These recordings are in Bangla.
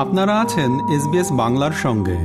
আপনারা আছেন এসবিএস বাংলার সঙ্গে।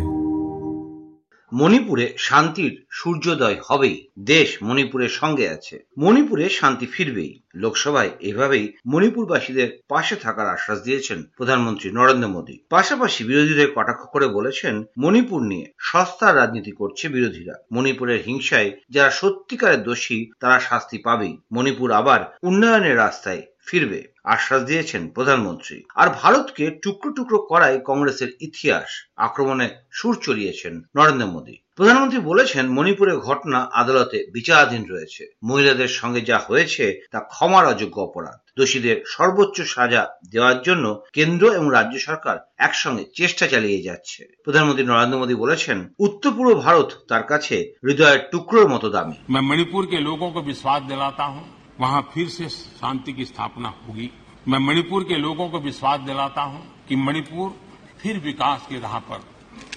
মণিপুরে শান্তির সূর্যোদয় হবেই, দেশ মণিপুরের সঙ্গে আছে। মণিপুরে শান্তি ফিরবেই, লোকসভায় এভাবেই মণিপুরবাসীদের পাশে থাকার আশ্বাস দিয়েছেন প্রধানমন্ত্রী নরেন্দ্র মোদী। পাশাপাশি বিরোধীদের কটাক্ষ করে বলেছেন, মণিপুর নিয়ে সস্তা রাজনীতি করছে বিরোধীরা। মণিপুরের হিংসায় যারা সত্যিকারের দোষী, তারা শাস্তি পাবেই। মণিপুর আবার উন্নয়নের রাস্তায় ফিরবে আশ্বাস দিয়েছেন প্রধানমন্ত্রী আর ভারতকে টুকরো টুকরো করাই কংগ্রেসের ইতিহাস আক্রমণে সুর চড়িয়েছেন নরেন্দ্র মোদী প্রধানমন্ত্রী বলেছেন মণিপুরের ঘটনা আদালতে বিচারাধীন রয়েছে মহিলাদের সঙ্গে যা হয়েছে তা ক্ষমার অযোগ্য অপরাধ দোষীদের সর্বোচ্চ সাজা দেওয়ার জন্য কেন্দ্র এবং রাজ্য সরকার একসঙ্গে চেষ্টা চালিয়ে যাচ্ছে প্রধানমন্ত্রী নরেন্দ্র মোদী বলেছেন উত্তর পূর্ব ভারত তার কাছে হৃদয়ের টুকরোর মতো দামি মণিপুর কে লোগों को विश्वास दिलाता हूं वहां फिर से शांति की स्थापना होगी मैं मणिपुर के लोगों को विश्वास दिलाता हूं कि मणिपुर फिर विकास की राह पर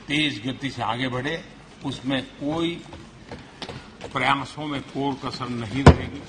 तेज गति से आगे बढ़े उसमें कोई प्रयासों में कोर कसर नहीं रहेगी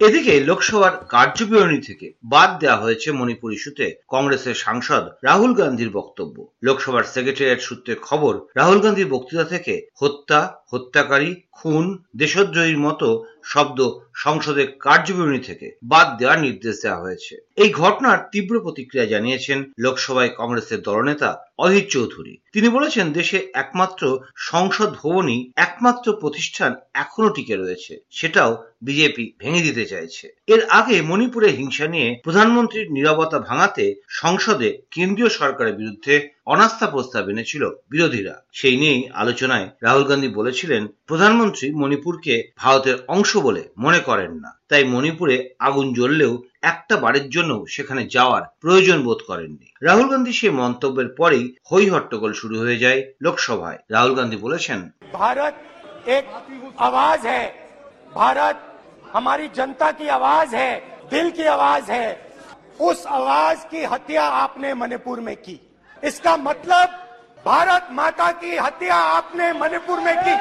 এদিকে লোকসভার কার্যবিবরণী থেকে বাদ দেওয়া হয়েছে মণিপুর ইস্যুতে কংগ্রেসের সাংসদ রাহুল গান্ধীর বক্তব্য লোকসভার সেক্রেটারিয়েট সূত্রে খবর রাহুল গান্ধীর বক্তৃতা থেকে হত্যা হত্যাকারী খুন, দেশদ্রোহীর মতো শব্দ সংসদের কার্যবিবরণী থেকে বাদ দেওয়ার নির্দেশ দেওয়া হয়েছে। এই ঘটনার তীব্র প্রতিক্রিয়া জানিয়েছেন লোকসভায় কংগ্রেসের দলনেতা অধীর চৌধুরী। তিনি বলেছেন, দেশে একমাত্র সংসদ ভবনই একমাত্র প্রতিষ্ঠান এখনও টিকে রয়েছে, সেটাও বিজেপি ভেঙে দিতে চাইছে। এর আগে মণিপুরে হিংসা নিয়ে প্রধানমন্ত্রীর নিরাপত্তা ভাঙাতে সংসদে কেন্দ্রীয় সরকারের বিরুদ্ধে অনাস্থা প্রস্তাব এনেছিল বিরোধীরা সেই নিয়েই আলোচনায় রাহুল গান্ধী বলেছিলেন প্রধানমন্ত্রী মণিপুরকে ভারতের অংশ বলে মনে করেন না তাই মণিপুরে আগুন জ্বললেও একটা বারের জন্য সেখানে যাওয়ার প্রয়োজন বোধ করেননি রাহুল গান্ধী সে মন্তব্যের পরেই হই হট্টগোল শুরু হয়ে যায় লোকসভায় রাহুল গান্ধী বলেছেন भारत एक आवाज है भारत हमारी जनता की आवाज है दिल की आवाज है उस आवाज की हत्या आपने मणिपुर में की इसका मतलब भारत माता की हत्या आपने मणिपुर में की।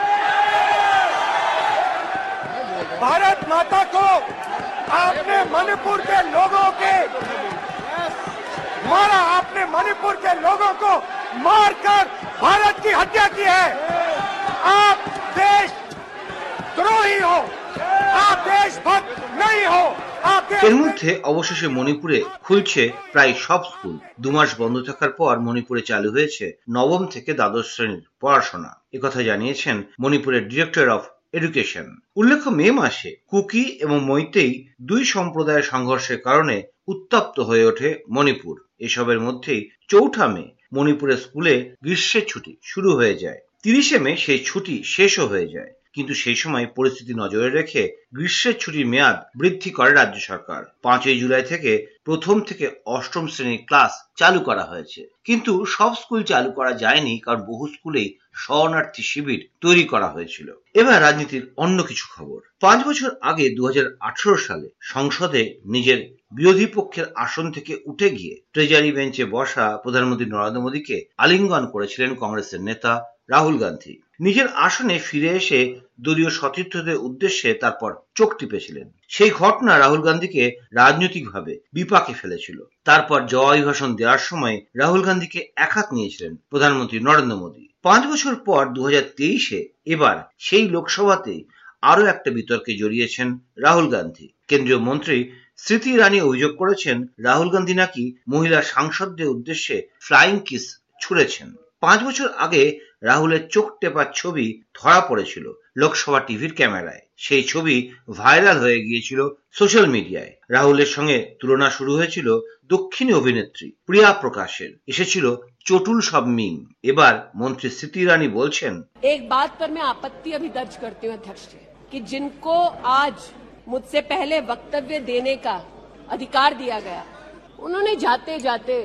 भारत माता को आपने मणिपुर के लोगों के मारा, आपने मणिपुर के लोगों को मारकर भारत की हत्या की है। आप देश द्रोही हो, आप देशभक्त नहीं हो। এর মধ্যে অবশেষে মণিপুরে খুলছে প্রায় সব স্কুল। দু মাস বন্ধ থাকার পর মণিপুরে চালু হয়েছে নবম থেকে দ্বাদশ শ্রেণির পড়াশোনা। একথা জানিয়েছেন মণিপুরের ডিরেক্টর অফ এডুকেশন। উল্লেখ্য, মে মাসে কুকি এবং মৈতেই দুই সম্প্রদায়ের সংঘর্ষের কারণে উত্তপ্ত হয়ে ওঠে মণিপুর। এসবের মধ্যেই চৌঠা মে মণিপুরের স্কুলে গ্রীষ্মের ছুটি শুরু হয়ে যায়। তিরিশে মে সেই ছুটি শেষও হয়ে যায়। কিন্তু সেই সময় পরিস্থিতি নজরে রেখে গ্রীষ্মের ছুটির মেয়াদ বৃদ্ধি করে রাজ্য সরকার। পাঁচই জুলাই থেকে প্রথম থেকে অষ্টম শ্রেণির ক্লাস চালু করা হয়েছে। কিন্তু সব স্কুল চালু করা যায়নি কারণ বহু স্কুলেই শরণার্থী শিবির তৈরি করা হয়েছিল। এবার রাজনীতির অন্য কিছু খবর। পাঁচ বছর আগে দু হাজার আঠারো সালে সংসদে নিজের বিরোধী পক্ষের আসন থেকে উঠে গিয়ে ট্রেজারি বেঞ্চে বসা প্রধানমন্ত্রী নরেন্দ্র মোদীকে আলিঙ্গন করেছিলেন কংগ্রেসের নেতা রাহুল গান্ধী। নিজের আসনে ফিরে এসে দলীয় সতীর্থদের উদ্দেশ্যে তারপর চোখ টিপেছিলেন। সেই ঘটনা রাহুল গান্ধীকে রাজনৈতিকভাবে বিপাকে ফেলেছিল। তারপর জয় ভাষণ দেওয়ার সময় রাহুল গান্ধীকে একহাত নিয়েছিলেন প্রধানমন্ত্রী নরেন্দ্র মোদী। পাঁচ বছর পর দু তেইশে এবার সেই লোকসভাতে আরও একটা বিতর্কে জড়িয়েছেন রাহুল গান্ধী। কেন্দ্রীয় মন্ত্রী স্মৃতি ইরানি অভিযোগ করেছেন, রাহুল গান্ধী নাকি মহিলা সাংসদদের উদ্দেশ্যে ফ্লাইং কিস ছুড়েছেন। পাঁচ বছর আগে রাহুলের চোখ টেপার ছবি ধরা পড়েছিল লোকসভা টিভির ক্যামেরায় সেই ছবি ভাইরাল হয়ে গিয়েছিল সোশ্যাল মিডিয়ায় রাহুলের সঙ্গে তুলনা শুরু হয়েছিল দক্ষিণী অভিনেত্রী প্রিয়া প্রকাশের এসেছিল চটুল সব মিম এবার মন্ত্রী স্মৃতি ইরানি বলছেন एक बात पर मैं आपत्ति अभी दर्ज करती हूँ अध्यक्ष जी कि जिनको आज मुझसे पहले वक्तव्य देने का अधिकार दिया गया उन्होंने जाते जाते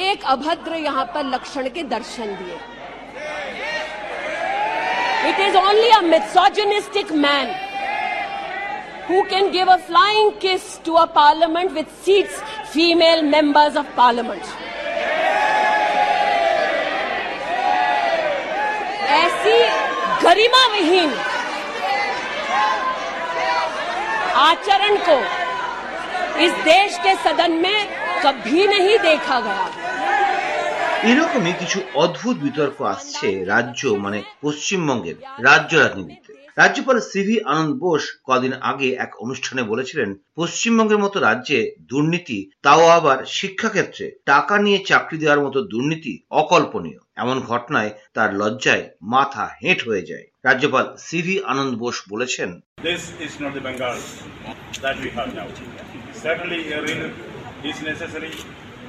एक अभद्र यहाँ पर लक्षण के दर्शन दिए। It is only agonistic man who can give a flying kiss to a parliament with seats female members of parliament ऐसी गरिमा विहीन आचरण को इस देश के सदन में কভি নহীं দেখা গয়া এরকমই কিছু অদ্ভুত বিতর্ক আসছে রাজ্য মানে পশ্চিমবঙ্গের রাজ্য রাজনীতিতে। রাজ্যপাল সিভি আনন্দ বোস কদিন আগে এক অনুষ্ঠানে বলেছিলেন পশ্চিমবঙ্গের মতো রাজ্যে দুর্নীতি তাও আবার শিক্ষাক্ষেত্রে টাকা নিয়ে চাকরি দেওয়ার মতো দুর্নীতি অকল্পনীয়। এমন ঘটনায় তার লজ্জায় মাথা হেঁট হয়ে যায়। রাজ্যপাল সিভি আনন্দ বোস বলেছেন is necessary.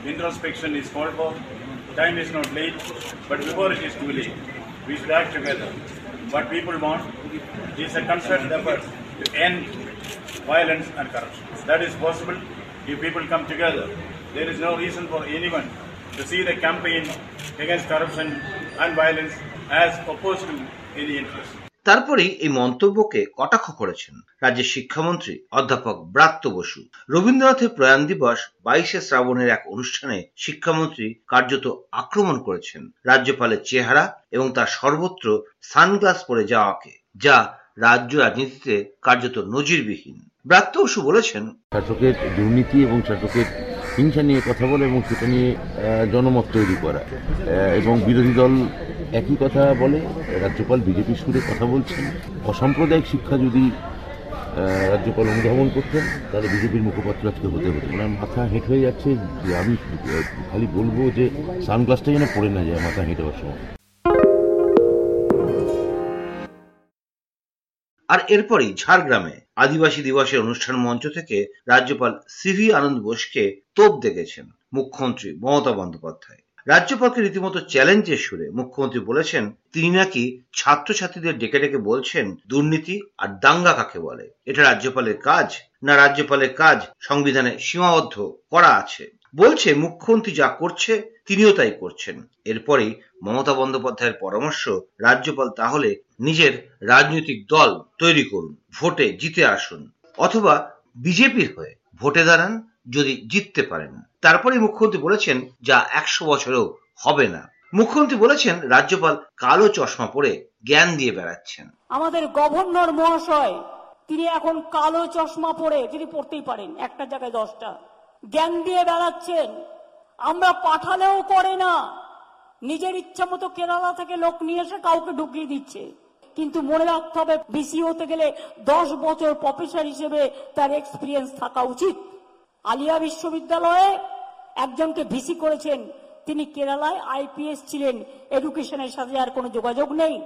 Introspection is called for. Time is not late, but before it is too late, we should act together. What people want is a concerted effort to end violence and corruption. That is possible if people come together. There is no reason for anyone to see the campaign against corruption and violence as opposed to any interest. তারপরেই এই মন্তব্যকে কটাক্ষ করেছেন রাজ্যের শিক্ষামন্ত্রী অধ্যাপক ব্রাত্য বসু। রবীন্দ্রনাথের প্রয়াণ দিবস বাইশে শ্রাবণের এক অনুষ্ঠানে শিক্ষামন্ত্রী কার্যত আক্রমণ করেছেন রাজ্যপালের চেহারা এবং তার সর্বত্র সানগ্লাস পরে যাওয়াকে, যা রাজ্য রাজনীতিতে কার্যত নজিরবিহীন। ব্রাত্য বসু বলেছেন, শাসকের দুর্নীতি এবং শাসকের হিংসা নিয়ে কথা বলা এবং সেটা নিয়ে জনমত তৈরি করা এবং বিরোধী দল একই কথা বলে রাজ্যপাল বিজেপির সুরে কথা বলছেন। অসাম্প্রদায়িক শিক্ষা যদি রাজ্যপাল অনুধাবন করতেন, তাহলে বিজেপির মুখপাত্র আজকে হতে হতো। ওনার মাথা হেঁট হয়ে যাচ্ছে যে আমি খালি বলব যে সানগ্লাসটা যেন পড়ে না যায় মাথা হেঁটে হওয়ার সময়। আর এরপরই ঝাড়গ্রামে আদিবাসী দিবসের অনুষ্ঠান মঞ্চ থেকে রাজ্যপাল সিভি আনন্দ বোসকে তোপ দেখেছেন মুখ্যমন্ত্রী মমতা বন্দ্যোপাধ্যায়। রাজ্যপালকে রীতিমতো চ্যালেঞ্জের সুরে মুখ্যমন্ত্রী বলেছেন, তিনি নাকি ছাত্রছাত্রীদের ডেকে ডেকে বলছেন, দুর্নীতি আর দাঙ্গা কাকে বলে? এটা রাজ্যপালের কাজ না রাজ্যপালের কাজ সংবিধানে সীমাবদ্ধ করা আছে? বলছে, মুখ্যমন্ত্রী যা করছে, তিনিও তাই করছেন। এরপরেই মমতা বন্দ্যোপাধ্যায়ের পরামর্শ রাজ্যপাল তাহলে নিজের রাজনৈতিক দল তৈরি করুন, ভোটে জিতে আসুন। অথবা বিজেপির হয়ে ভোটে দাঁড়ান যদি জিততে পারেন। তারপরে মুখ্যমন্ত্রী বলেছেন, যা একশো বছরেও হবে না। মুখ্যমন্ত্রী বলেছেন, রাজ্যপাল কালো চশমা পরে জ্ঞান দিয়ে বেড়াচ্ছেন। আমাদের গভর্নর মহাশয়, তিনি এখন কালো চশমা পরে তিনি পড়তেই পারেন, একটা জায়গায় দশটা। জ্ঞান দিয়ে বেড়াচ্ছেন। আমরা পাঠালেও করে না। নিজের ইচ্ছা মতো কেরালা থেকে লোক নিয়ে এসে কাউকে ঢুকিয়ে দিচ্ছে। কিন্তু মনে রাখতে হবে বিসি হতে গেলে দশ বছর প্রফেসর হিসেবে তার এক্সপিরিয়েন্স থাকা উচিত। আলিয়া বিশ্ববিদ্যালয়ে একজনকে ভিসি করেছেন। তিনি কেরালায় আইপিএস ছিলেন। এডুকেশনের সাথে আর কোনো যোগাযোগ নেই।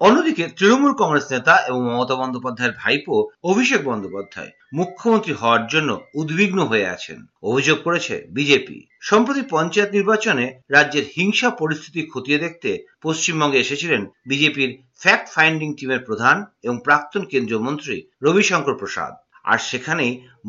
অন্যদিকে তৃণমূল কংগ্রেস নেতা এবং মমতা বন্দ্যোপাধ্যায়ের ভাইপো অভিষেক বন্দ্যোপাধ্যায় মুখ্যমন্ত্রী হওয়ার জন্য উদ্বিগ্ন হয়ে আছেন। অভিযোগ করেছে বিজেপি। সম্প্রতি পঞ্চায়েত নির্বাচনে রাজ্যের হিংসা পরিস্থিতি খতিয়ে দেখতে পশ্চিমবঙ্গে এসেছিলেন বিজেপির ফ্যাক্ট ফাইন্ডিং টিমের প্রধান এবং প্রাক্তন কেন্দ্রীয় মন্ত্রী রবিশঙ্কর প্রসাদ। আর সেখানে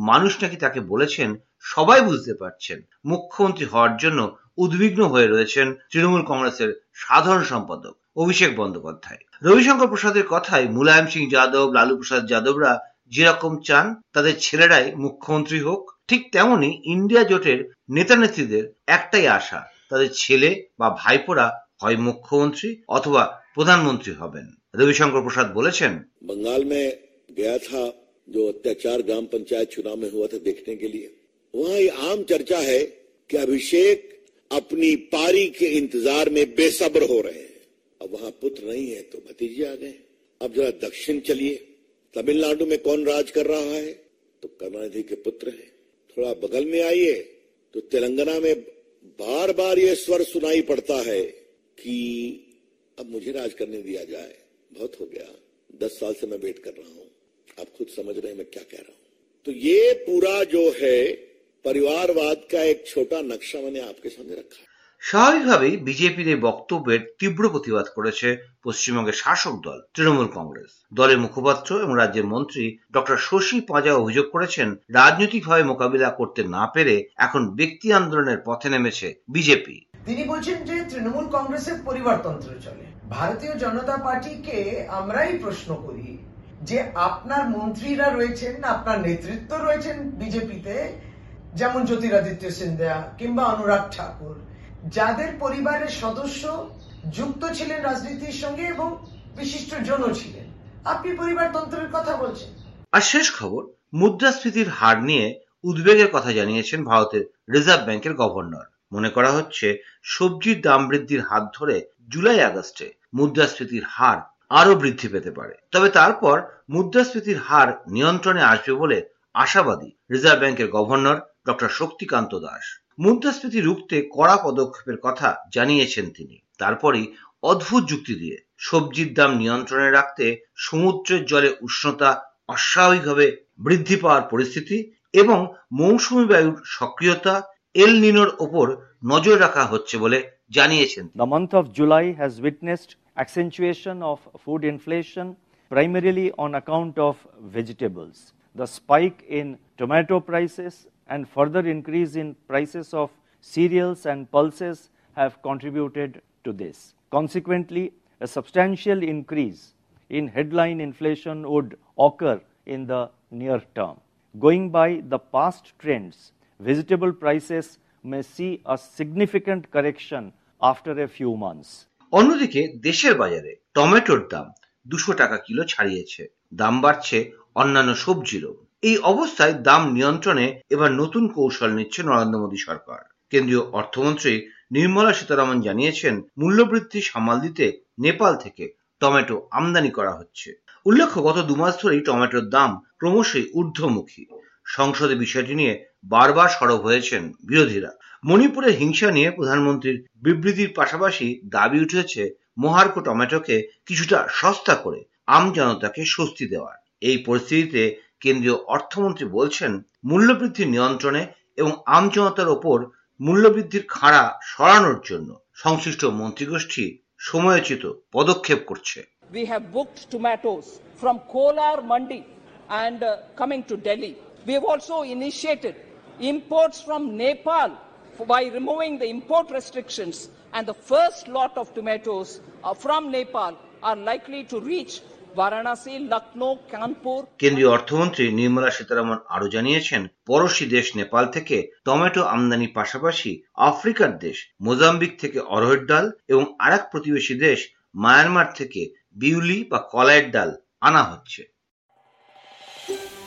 মানুষ নাকি তাকে বলেছেন, সবাই বুঝতে পারছেন। মুখ্যমন্ত্রী হওয়ার জন্য উদ্বিগ্ন হয়ে রয়েছেন তৃণমূল কংগ্রেসের সাধারণ সম্পাদক অভিষেক বন্দ্যোপাধ্যায়। রবিশঙ্কর প্রসাদের কথায় মুলায়ম সিং যাদব, লালু প্রসাদ যাদবরা যেরকম চান, তাদের ছেলেরাই মুখ্যমন্ত্রী হোক, ঠিক তেমনি ইন্ডিয়া জোটের নেতা নেত্রীদের একটাই আশা, তাদের ছেলে বা ভাইপোরা হয় মুখ্যমন্ত্রী অথবা প্রধানমন্ত্রী হবেন। রবিশঙ্কর প্রসাদ বলেছেন, বঙ্গাল মে গেয়া থা जो अत्याचार ग्राम पंचायत चुनाव में हुआ था देखने के लिए। वहाँ ये आम चर्चा है कि अभिषेक अपनी पारी के इंतज़ार में बेसब्र हो रहे हैं। अब वहाँ पुत्र नहीं है तो भतीजे आ गए। अब जरा दक्षिण चलिए। तमिलनाडु में कौन राज कर रहा है? तो करुणानिधि के पुत्र हैं। थोड़ा बगल में आइए। तो तेलंगाना में बार बार ये स्वर सुनाई पड़ता है कि अब मुझे राज करने दिया जाए। बहुत हो गया। दस साल से मैं वेट कर रहा हूँ। आप खुद समझ रहे हैं मैं क्या कह रहा हूं तो ये पूरा जो है परिवारवाद का एक छोटा नक्शा मैंने आपके सामने रखा है স্বাভাবিকভাবেই বিজেপির এই বক্তব্যের তীব্র প্রতিবাদ করেছে পশ্চিমবঙ্গের শাসক দল তৃণমূল কংগ্রেস দলের মুখপাত্র এবং রাজ্যের মন্ত্রী ডক্টর শশী পাঁজা অভিযোগ করেছেন রাজনৈতিকভাবে মোকাবিলা করতে না পেরে এখন ব্যক্তি আন্দোলনের পথে নেমেছে বিজেপি তিনি বলছেন যে তৃণমূল কংগ্রেসের পরিবারতন্ত্র চলে ভারতীয় জনতা পার্টিকে আমরাই প্রশ্ন করি যে আপনার মন্ত্রীরা রয়েছেন, আপনার নেতৃত্ব রয়েছেন বিজেপিতে, যেমন জ্যোতিরাদিত্য সিন্ধিয়া কিংবা অনুরাগ ঠাকুর, যাদের পরিবারের সদস্য যুক্ত ছিলেন রাজনীতির সঙ্গে এবং বিশিষ্ট জনও ছিলেন। আপনি পরিবারতন্ত্রের কথা বলছেন। আর শেষ খবর, মুদ্রাস্ফীতির হার নিয়ে উদ্বেগের কথা জানিয়েছেন ভারতের রিজার্ভ ব্যাংকের গভর্নর। মনে করা হচ্ছে, সবজির দাম বৃদ্ধির হাত ধরে জুলাই আগস্টে মুদ্রাস্ফীতির হার আরও বৃদ্ধি পেতে পারে। তবে তারপর মুদ্রাস্ফীতির হার নিয়ন্ত্রণে আসবে বলে আশাবাদী রিজার্ভ ব্যাংকের গভর্নর ডক্টর শক্তিকান্ত দাস। মুদ্রাস্ফীতি রুখতে কড়া পদক্ষেপের কথা জানিয়েছেন তিনি। তারপরই অদ্ভুত যুক্তি দিয়ে সবজির দাম নিয়ন্ত্রণে রাখতে সমুদ্রের জলে উষ্ণতা অস্বাভাবিকভাবে বৃদ্ধি পাওয়ার পরিস্থিতি এবং মৌসুমি বায়ুর সক্রিয়তা এল নিনোর ওপর নজর রাখা হচ্ছে বলে জানিয়েছেন The month of July has witnessed accentuation of food inflation primarily on account of vegetables. The spike in tomato prices and further increase in prices of cereals and pulses have contributed to this. Consequently, a substantial increase in headline inflation would occur in the near term. Going by the past trends, vegetable prices may see a significant correction after a few months. অন্যদিকে দেশের বাজারে টমেটোর দাম দুশো টাকা কিলো ছাড়িয়েছে। দাম বাড়ছে অন্যান্য সবজিরও। এই অবস্থায় দাম নিয়ন্ত্রণে এবার নতুন কৌশল নিচ্ছে নরেন্দ্র মোদী সরকার। কেন্দ্রীয় অর্থমন্ত্রী নির্মলা সীতারামন জানিয়েছেন, মূল্যবৃদ্ধি সামাল দিতে নেপাল থেকে টমেটো আমদানি করা হচ্ছে। উল্লেখ্য, গত দুমাস ধরেই টমেটোর দাম ক্রমশই ঊর্ধ্বমুখী। সংসদে বিষয়টি নিয়ে বারবার সরব হয়েছেন বিরোধীরা। মণিপুরের হিংসা নিয়ে প্রধানমন্ত্রীর বিবৃতির পাশাপাশি দাবি উঠেছে মহার্ক টমেটোকে কিছুটা সস্তা করে আম জনতাকে স্বস্তি দেওয়ার এই পরিস্থিতিতে কেন্দ্রীয় অর্থমন্ত্রী বলছেন মূল্যবৃদ্ধি নিয়ন্ত্রণে এবং আম জনতার ওপর মূল্যবৃদ্ধির খাড়া সরানোর জন্য সংশ্লিষ্ট মন্ত্রীগোষ্ঠী সময়োচিত পদক্ষেপ করছে We have booked tomatoes from Kolar Mandi and uh, coming to Delhi. We have also initiated imports from Nepal by removing the import restrictions and the first lot of tomatoes uh, from Nepal are likely to reach Varanasi, Lucknow, Kanpur. কেন্দ্রীয় অর্থমন্ত্রী নির্মলা সীতারামন আরও জানিয়েছেন পড়োশি দেশ নেপাল থেকে টমেটো আমদানির পাশাপাশি আফ্রিকার দেশ মোজাম্বিক থেকে অরহর ডাল এবং আরেক প্রতিবেশী দেশ মায়ানমার থেকে বিউলি বা কলাইয়ের ডাল আনা হচ্ছে